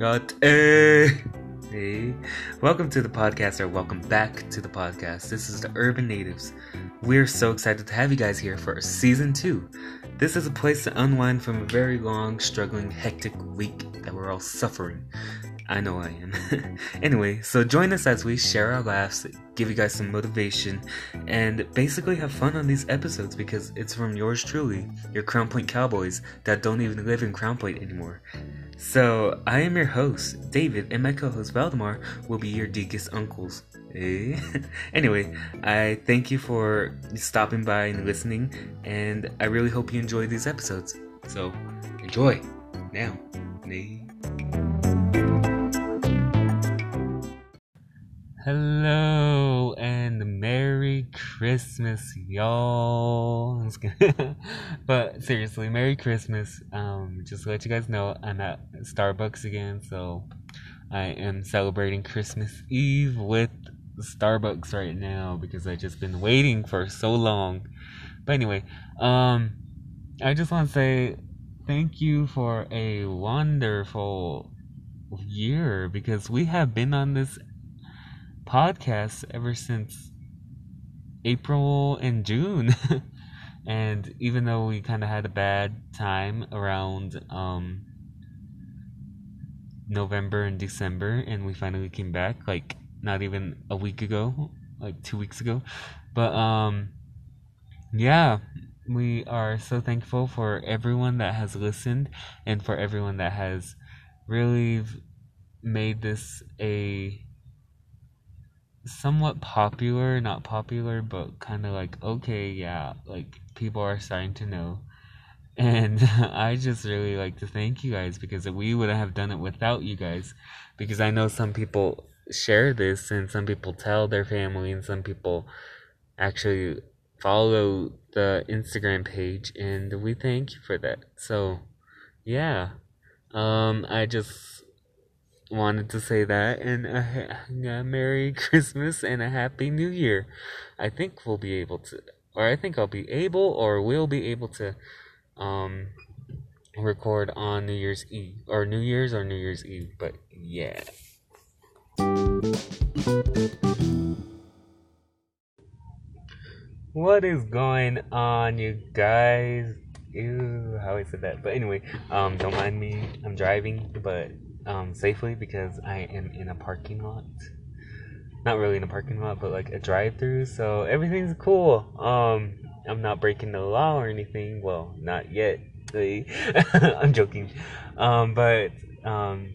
Got hey. hey. Welcome to the podcast, or welcome back to the podcast. This is the Urban Natives. We're so excited to have you guys here for season two. This is a place to unwind from a very long, struggling, hectic week that we're all suffering. I know I am. anyway, so join us as we share our laughs, give you guys some motivation, and basically have fun on these episodes because it's from yours truly, your Crown Point Cowboys that don't even live in Crown Point anymore. So, I am your host, David, and my co host, Valdemar, will be your deekest uncles. Eh? anyway, I thank you for stopping by and listening, and I really hope you enjoy these episodes. So, enjoy now. Eh? Hello and Merry Christmas, y'all. but seriously, Merry Christmas. Um, just to let you guys know, I'm at Starbucks again, so I am celebrating Christmas Eve with Starbucks right now because I just been waiting for so long. But anyway, um, I just want to say thank you for a wonderful year because we have been on this podcast ever since April and June. and even though we kind of had a bad time around um, November and December, and we finally came back like not even a week ago, like two weeks ago. But um, yeah, we are so thankful for everyone that has listened and for everyone that has really made this a somewhat popular, not popular, but kind of like, okay, yeah, like people are starting to know. And I just really like to thank you guys because we wouldn't have done it without you guys. Because I know some people share this and some people tell their family and some people actually follow the Instagram page and we thank you for that. So, yeah. Um I just wanted to say that and a, a Merry Christmas and a Happy New Year. I think we'll be able to, or I think I'll be able, or will be able to, um, record on New Year's Eve, or New Year's or New Year's Eve, but yeah. What is going on, you guys? Ew, how I said that. But anyway, um, don't mind me. I'm driving, but um, safely because I am in a parking lot. Not really in a parking lot, but like a drive-through, so everything's cool. Um, I'm not breaking the law or anything. Well, not yet. I'm joking. Um, but um,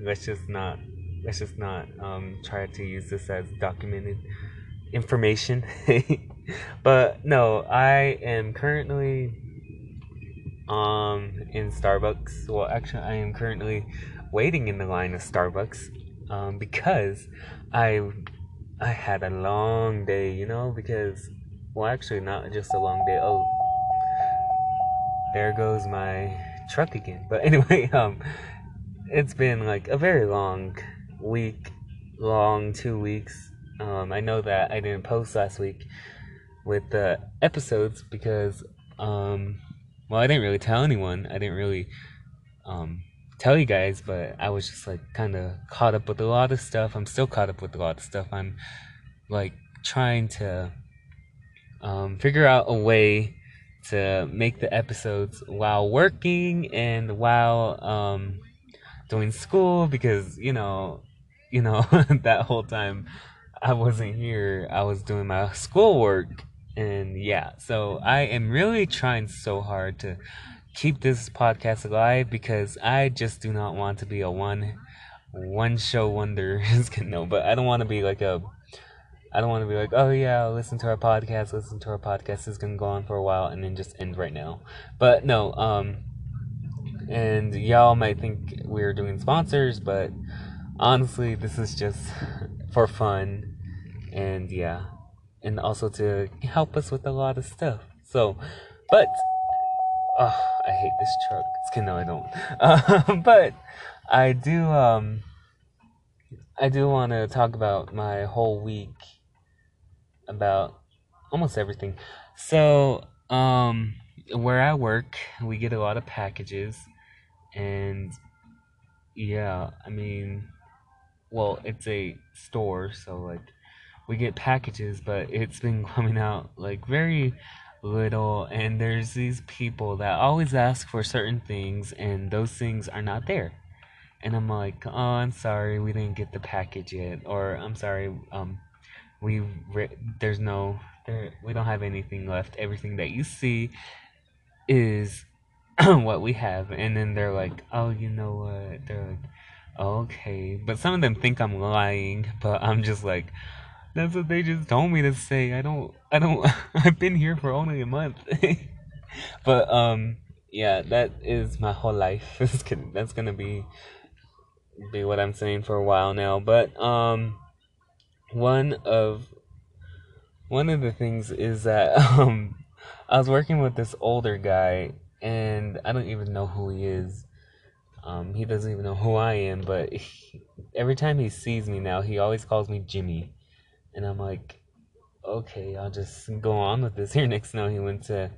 let's just not let's just not um, try to use this as documented information. but no, I am currently um in Starbucks. Well, actually, I am currently waiting in the line of Starbucks um, because I I had a long day, you know, because well, actually not just a long day. Oh, there goes my truck again. But anyway, um, it's been like a very long week, long two weeks. Um, I know that I didn't post last week with the episodes because um, well, I didn't really tell anyone. I didn't really um tell you guys, but I was just like kind of caught up with a lot of stuff. I'm still caught up with a lot of stuff. I'm like trying to um, figure out a way to make the episodes while working and while um, doing school because you know, you know that whole time I wasn't here. I was doing my schoolwork and yeah, so I am really trying so hard to keep this podcast alive because I just do not want to be a one one show wonder. no, but I don't want to be like a I don't want to be like, oh yeah, listen to our podcast, listen to our podcast It's gonna go on for a while and then just end right now. But no, um and y'all might think we're doing sponsors, but honestly this is just for fun and yeah. And also to help us with a lot of stuff. So but oh, I hate this truck. No, I don't. Uh, but I do. Um, I do want to talk about my whole week, about almost everything. So, um, where I work, we get a lot of packages, and yeah, I mean, well, it's a store, so like we get packages, but it's been coming out like very little and there's these people that always ask for certain things and those things are not there. And I'm like, "Oh, I'm sorry, we didn't get the package yet." Or, "I'm sorry, um we re- there's no there we don't have anything left. Everything that you see is what we have." And then they're like, "Oh, you know what?" They're like, "Okay." But some of them think I'm lying, but I'm just like that's what they just told me to say. I don't I don't I've been here for only a month. but um yeah, that is my whole life. That's gonna be be what I'm saying for a while now. But um one of one of the things is that um I was working with this older guy and I don't even know who he is. Um, he doesn't even know who I am, but he, every time he sees me now, he always calls me Jimmy. And I'm like, okay, I'll just go on with this. Here next now he went to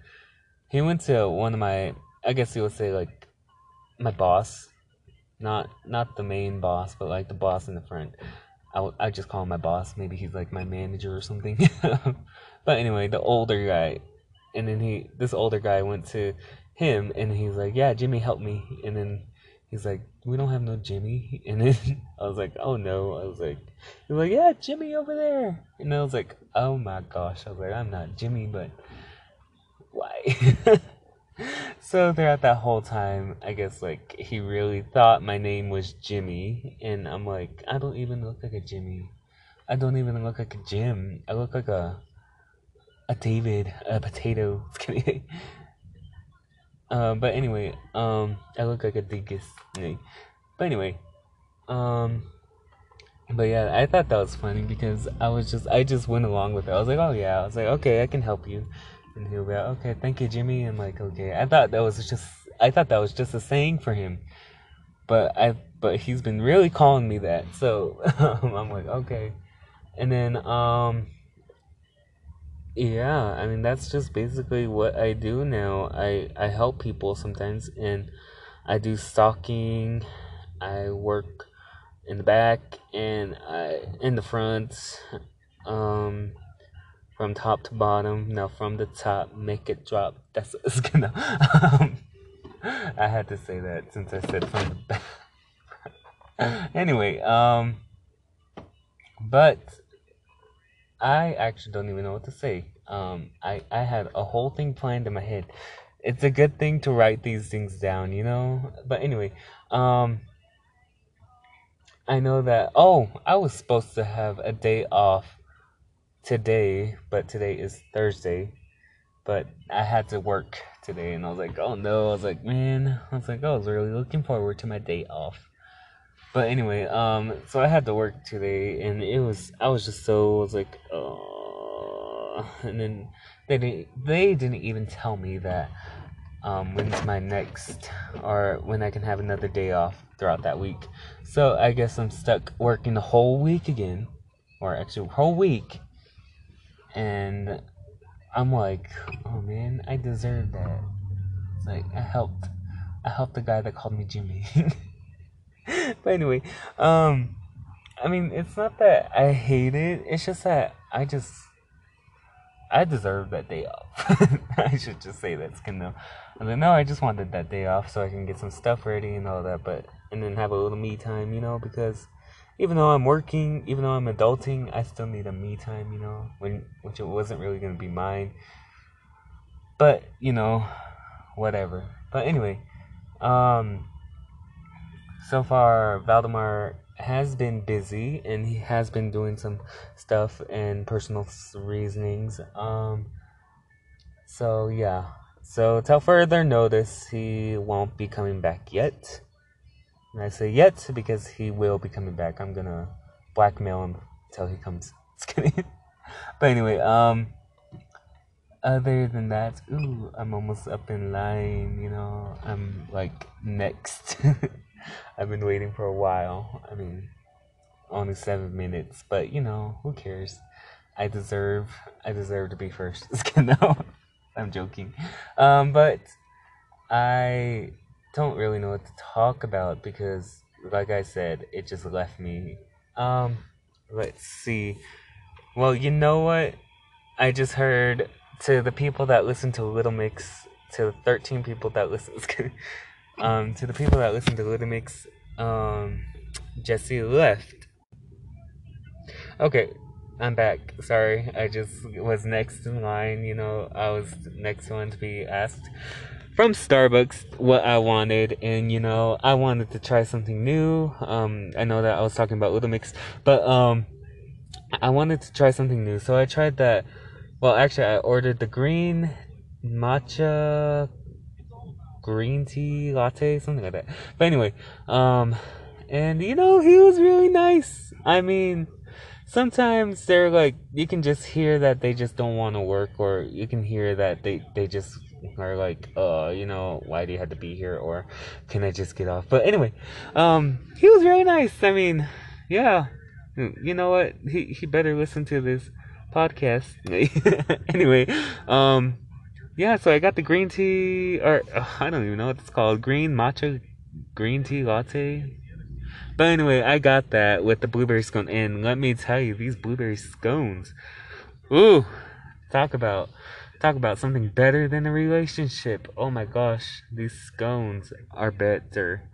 he went to one of my I guess you would say like my boss. Not not the main boss, but like the boss in the front. I, I just call him my boss. Maybe he's like my manager or something. but anyway, the older guy, and then he this older guy went to him and he's like, "Yeah, Jimmy, help me." And then he's like, "We don't have no Jimmy." And then I was like, "Oh no!" I was like, "He's like, yeah, Jimmy over there." And I was like, "Oh my gosh!" I was like, "I'm not Jimmy, but why?" so throughout that whole time, I guess like he really thought my name was Jimmy, and I'm like, I don't even look like a Jimmy. I don't even look like a Jim. I look like a a David, a potato. Uh, but anyway, um, I look like a dingus. But anyway, um, but yeah, I thought that was funny because I was just, I just went along with it. I was like, oh yeah, I was like, okay, I can help you. And he'll be like, okay, thank you, Jimmy. And like, okay, I thought that was just, I thought that was just a saying for him. But I, but he's been really calling me that. So I'm like, okay. And then, um, yeah, I mean that's just basically what I do now. I I help people sometimes and I do stocking I work in the back and I in the front um from top to bottom. Now from the top make it drop. That's it's gonna um, I had to say that since I said from the back. anyway, um but I actually don't even know what to say. Um, I I had a whole thing planned in my head. It's a good thing to write these things down, you know. But anyway, um, I know that. Oh, I was supposed to have a day off today, but today is Thursday. But I had to work today, and I was like, oh no. I was like, man. I was like, I was really looking forward to my day off. But anyway, um, so I had to work today, and it was I was just so I was like, oh, and then they didn't they didn't even tell me that um when's my next or when I can have another day off throughout that week. So I guess I'm stuck working the whole week again, or actually whole week, and I'm like, oh man, I deserve that. It's like I helped, I helped the guy that called me Jimmy. but anyway, um, I mean, it's not that I hate it. It's just that I just I deserve that day off. I should just say kind of. I like, no, I just wanted that day off so I can get some stuff ready and all that, but and then have a little me time, you know, because even though I'm working, even though I'm adulting, I still need a me time, you know, when which it wasn't really gonna be mine. But you know, whatever. But anyway, um, so far Valdemar has been busy and he has been doing some stuff and personal reasonings. Um, so yeah. So till further notice, he won't be coming back yet. And I say yet because he will be coming back. I'm gonna blackmail him till he comes. but anyway, um, other than that, ooh, I'm almost up in line. You know, I'm like next. I've been waiting for a while. I mean, only seven minutes, but you know, who cares? I deserve, I deserve to be first. no, I'm joking. Um, but I don't really know what to talk about because like I said, it just left me. Um, let's see. Well, you know what? I just heard to the people that listen to Little Mix, to the 13 people that listen, um, to the people that listen to Little Mix, um, Jesy left. Okay, I'm back. Sorry, I just was next in line. You know, I was next one to be asked from Starbucks what I wanted, and you know, I wanted to try something new. Um, I know that I was talking about Little Mix, but um, I wanted to try something new, so I tried that. Well, actually, I ordered the green matcha green tea latte, something like that. But anyway, um, and you know, he was really nice. I mean, sometimes they're like, you can just hear that they just don't want to work, or you can hear that they they just are like, uh, you know, why do you have to be here, or can I just get off? But anyway, um, he was really nice. I mean, yeah, you know what? He he better listen to this podcast. anyway, um, yeah. So I got the green tea, or uh, I don't even know what it's called, green matcha green tea latte. But anyway, I got that with the blueberry scone, and let me tell you, these blueberry scones, ooh, talk about talk about something better than a relationship. Oh my gosh, these scones are better.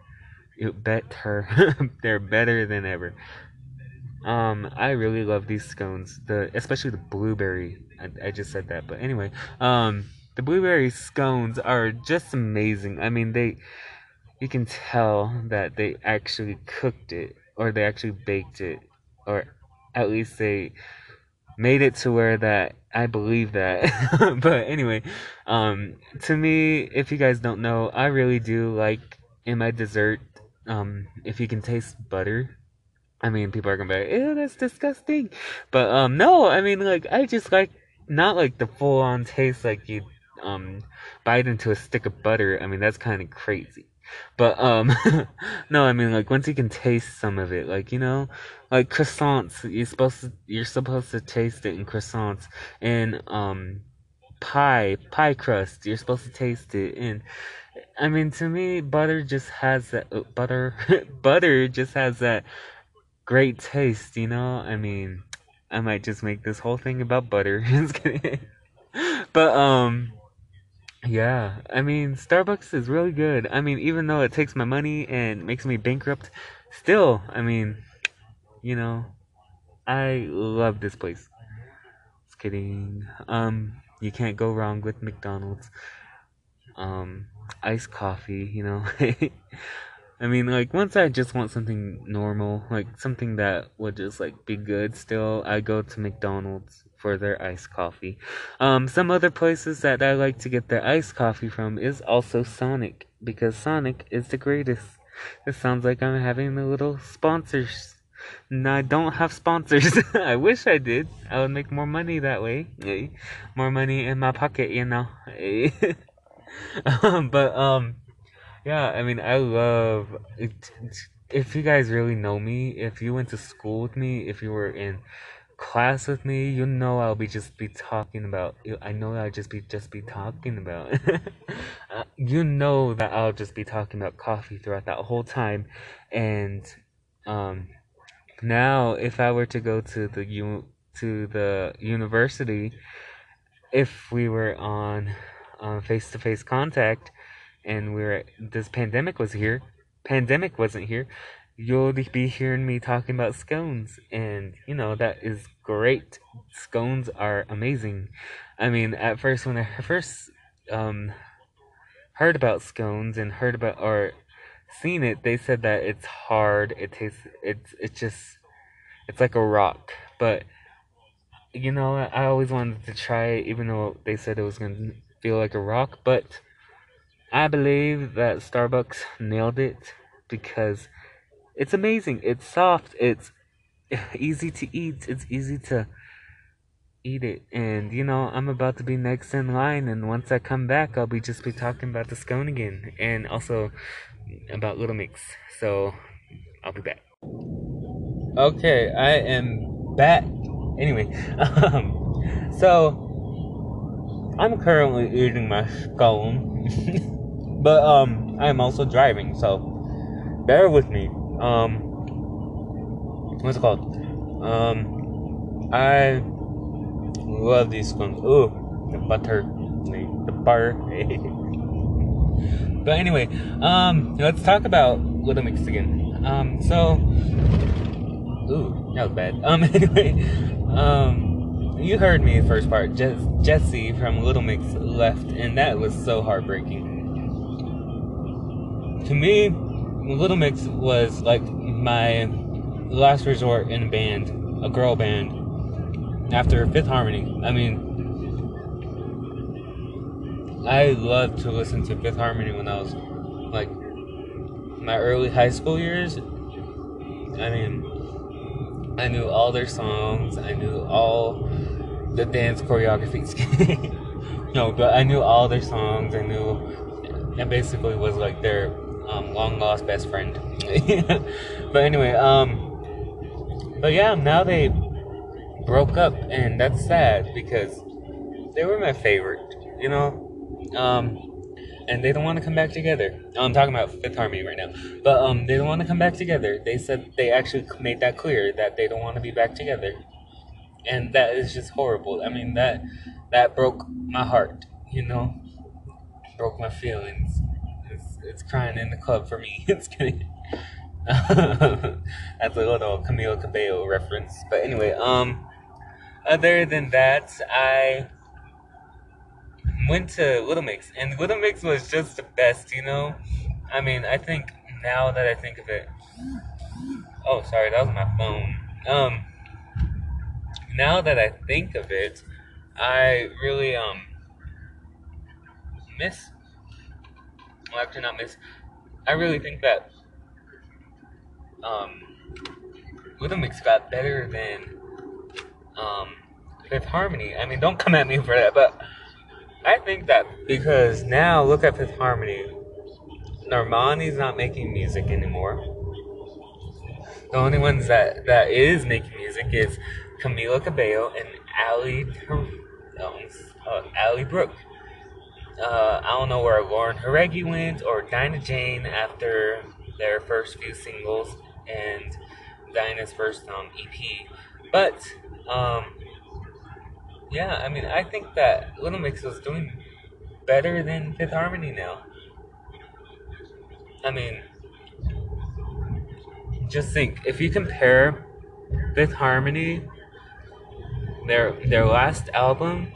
You better. They're better than ever. Um, I really love these scones. The especially the blueberry. I, I just said that, but anyway, um, the blueberry scones are just amazing. I mean, they you can tell that they actually cooked it or they actually baked it or at least they made it to where that I believe that. but anyway, um, to me, if you guys don't know, I really do like in my dessert, um, if you can taste butter. I mean, people are gonna be like, "Ew, that's disgusting," but um, no, I mean, like, I just like not like the full on taste like you um bite into a stick of butter. I mean, that's kind of crazy. But um no, I mean like once you can taste some of it, like you know, like croissants, you're supposed to you're supposed to taste it in croissants and um pie, pie crust, you're supposed to taste it and I mean to me butter just has that uh, butter butter just has that great taste, you know? I mean, I might just make this whole thing about butter. but um yeah, I mean, Starbucks is really good. I mean, even though it takes my money and makes me bankrupt, still, I mean, you know, I love this place. Just kidding. Um, you can't go wrong with McDonald's. Um, iced coffee, you know. I mean, like, once I just want something normal, like something that would just, like, be good still, I go to McDonald's for their iced coffee. Um, some other places that I like to get their iced coffee from is also Sonic, because Sonic is the greatest. It sounds like I'm having a little sponsors. No, I don't have sponsors. I wish I did. I would make more money that way. More money in my pocket, you know. Um, but um, yeah. I mean, I love. If you guys really know me, if you went to school with me, if you were in class with me, you know I'll be just be talking about. You I know I'll just be just be talking about. uh, you know that I'll just be talking about coffee throughout that whole time, and um, now if I were to go to the u to the university, if we were on face to face contact, and we are this pandemic was here, pandemic wasn't here you'll be hearing me talking about scones and you know that is great. Scones are amazing. I mean at first when i first um heard about scones and heard about or seen it they said that it's hard it tastes it's it's just it's like a rock. But you know i always wanted to try it even though they said it was going to feel like a rock. But i believe that starbucks nailed it because it's amazing. It's soft. It's easy to eat. It's easy to eat it. And you know, I'm about to be next in line. And once I come back, I'll be just be talking about the scone again, and also about Little Mix. So I'll be back. Okay, I am back. Anyway, um, so I'm currently eating my scone, but um, I am also driving. So bear with me Um, what's it called? Um, I love these scones. Ooh, the butter, the butter. but anyway, um, let's talk about Little Mix again. Um, so, ooh, that was bad. Um, anyway, um, you heard me the first part. Jesy from Little Mix left, and that was so heartbreaking. To me, Little Mix was like my last resort in a band, a girl band, after Fifth Harmony. I mean, I loved to listen to Fifth Harmony when I was like my early high school years. I mean, I knew all their songs. I knew all the dance choreographies. no, but I knew all their songs. I knew, and basically was like their um, long lost best friend. but anyway, um, but yeah, now they broke up, and that's sad because they were my favorite, you know. Um, and they don't want to come back together. I'm talking about Fifth Harmony right now, but um, they don't want to come back together. They said they actually made that clear that they don't want to be back together, and that is just horrible. I mean that that broke my heart, you know, broke my feelings it's crying in the club for me. it's kidding. That's a little Camila Cabello reference. But anyway, um, other than that, I went to Little Mix, and Little Mix was just the best, you know. I mean, I think now that I think of it, oh, sorry, that was my phone. Um, now that I think of it, I really um miss well, actually not miss. I really think that um, Little Mix got better than um, Fifth Harmony. I mean, don't come at me for that, but I think that because now look at Fifth Harmony. Normani's not making music anymore. The only ones that that is making music is Camila Cabello and Ally, uh, Ally Brooke uh, I don't know where Lauren Jauregui went or Dinah Jane after their first few singles and Dinah's first um, EP. But, um, yeah, I mean, I think that Little Mix was doing better than Fifth Harmony now. I mean, just think if you compare Fifth Harmony, their their last album,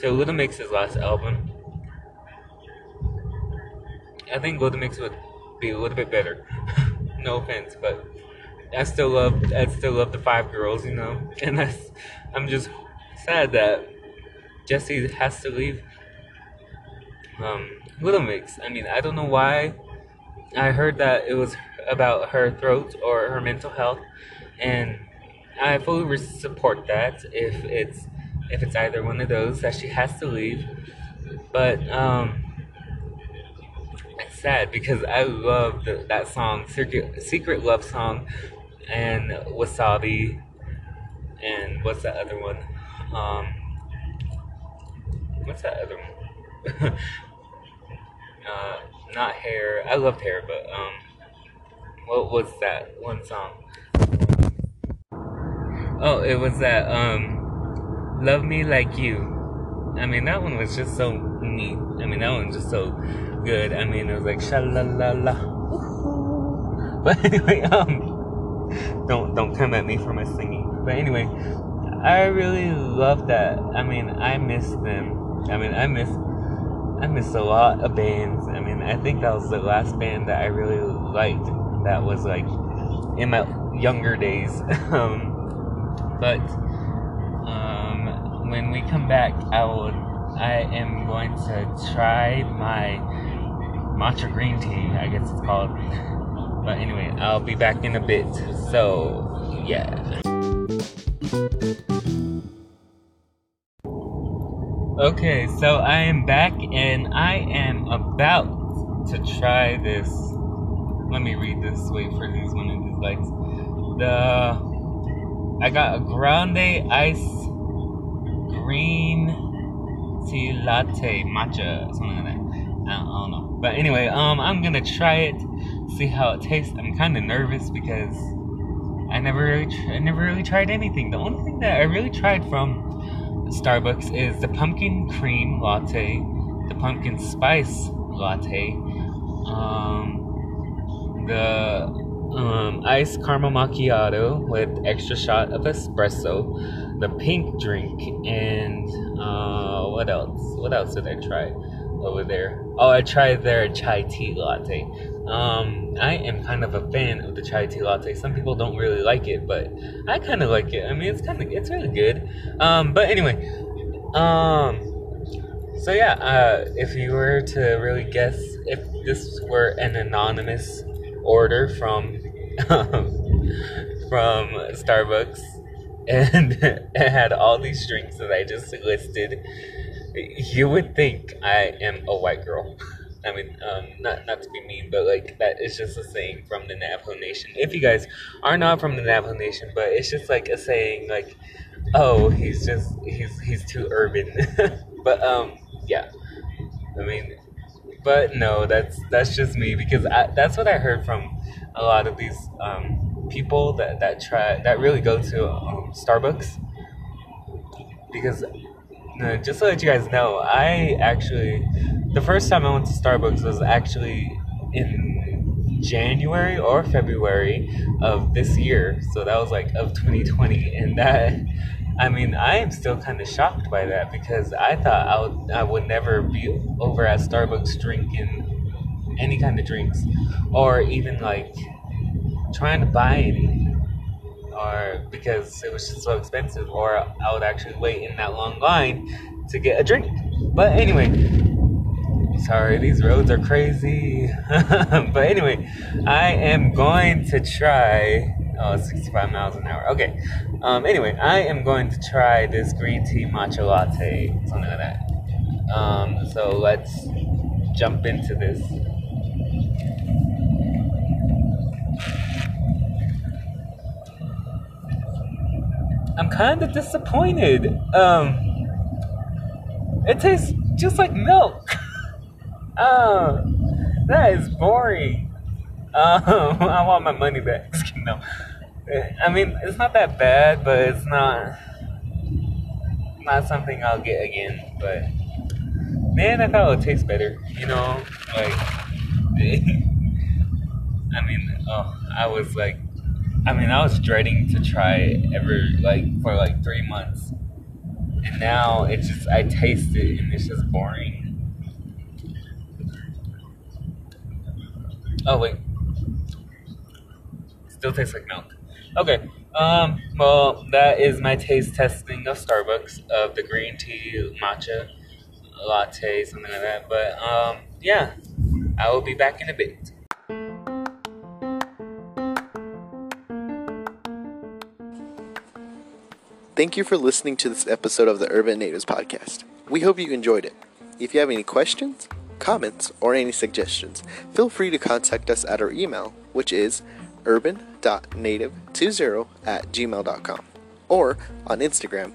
to Little Mix's last album, I think Golden Mix would be a little bit better. no offense, but I still love I still love the five girls, you know, and that's I'm just sad that Jesy has to leave. Um, Little Mix. I mean, I don't know why. I heard that it was about her throat or her mental health, and I fully support that. If it's if it's either one of those, that she has to leave. But um, sad because I love that song, Secret, Secret Love Song, and Wasabi, and what's that other one? Um, what's that other one? uh, not hair. I loved hair, but um, what was that one song? Oh, it was that um, "Love Me Like You." I mean, that one was just so neat. I mean, that one was just so good. I mean, it was like sha la la la. But anyway, um, don't don't come at me for my singing. But anyway, I really love that. I mean, I miss them. I mean, I miss I miss a lot of bands. I mean, I think that was the last band that I really liked. That was like in my younger days. um, but um, when we come back, I will. I am going to try my matcha green tea, I guess it's called. But anyway, I'll be back in a bit. So, yeah. Okay, so I am back and I am about to try this. Let me read this. Wait for these one of these lights. The I got a grande ice green tea latte matcha, something like that. I don't, I don't know. But anyway, um, I'm gonna try it. see how it tastes. I'm kind of nervous because I never really, tr- I never really tried anything. The only thing that I really tried from Starbucks is the pumpkin cream latte, the pumpkin spice latte, um, the um, iced caramel macchiato with extra shot of espresso, the pink drink, and uh, what else? What else did I try over there? Oh, I tried their chai tea latte. Um, I am kind of a fan of the chai tea latte. Some people don't really like it, but I kind of like it. I mean, it's kind of it's really good. Um, but anyway, um, so yeah, uh, if you were to really guess if this were an anonymous order from from Starbucks and it had all these drinks that I just listed, you would think I am a white girl. I mean, um, not not to be mean, but like that is just a saying from the Navajo Nation. If you guys are not from the Navajo Nation, but it's just like a saying, like, oh, he's just he's he's too urban. but um, yeah, I mean, but no, that's that's just me because I, that's what I heard from a lot of these um, people that that try that really go to um, Starbucks because just to let you guys know, I actually the first time I went to Starbucks was actually in January or February of this year, so that was like of 2020, and that I mean I am still kind of shocked by that because I thought I would I would never be over at Starbucks drinking any kind of drinks or even like trying to buy any or because it was so expensive or I would actually wait in that long line to get a drink. But anyway, sorry, these roads are crazy. but anyway, I am going to try oh 65 miles an hour. Okay. Um, anyway, I am going to try this green tea matcha latte, something like that. Um, so let's jump into this. I'm kind of disappointed. Um, it tastes just like milk. Oh, that is boring. Um, I want my money back. no, I mean it's not that bad, but it's not not something I'll get again. But man, I thought it would taste better. You know, like I mean, oh, I was like I mean, I was dreading to try ever like for like three months, and now it's just I taste it and it's just boring. Oh wait, still tastes like milk. Okay, um, well that is my taste testing of Starbucks of the green tea matcha latte, something like that. But um, yeah, I will be back in a bit. Thank you for listening to this episode of the Urban Natives Podcast. We hope you enjoyed it. If you have any questions, comments, or any suggestions, feel free to contact us at our email, which is urban.native20 at gmail.com, or on Instagram,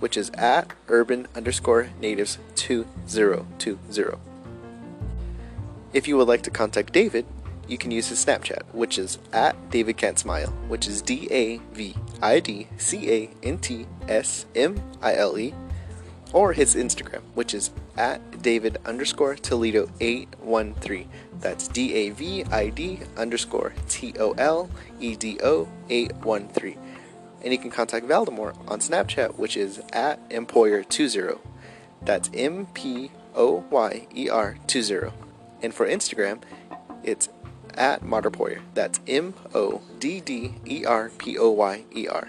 which is at urban underscore natives 2020. If you would like to contact David, you can use his Snapchat, which is at David Can't Smile, which is D A V I D C A N T S M I L E, or his Instagram, which is at David underscore Toledo 813. That's D A V I D underscore T O L E D O 813. And you can contact Valdemar on Snapchat, which is at Empoyer20. That's M P O Y E R 20. And for Instagram, it's at Modderpoyer. That's M O D D E R P O Y E R.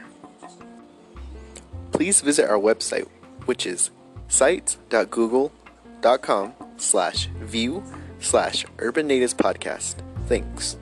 Please visit our website, which is sites.google.com slash view slash urban natives podcast. Thanks.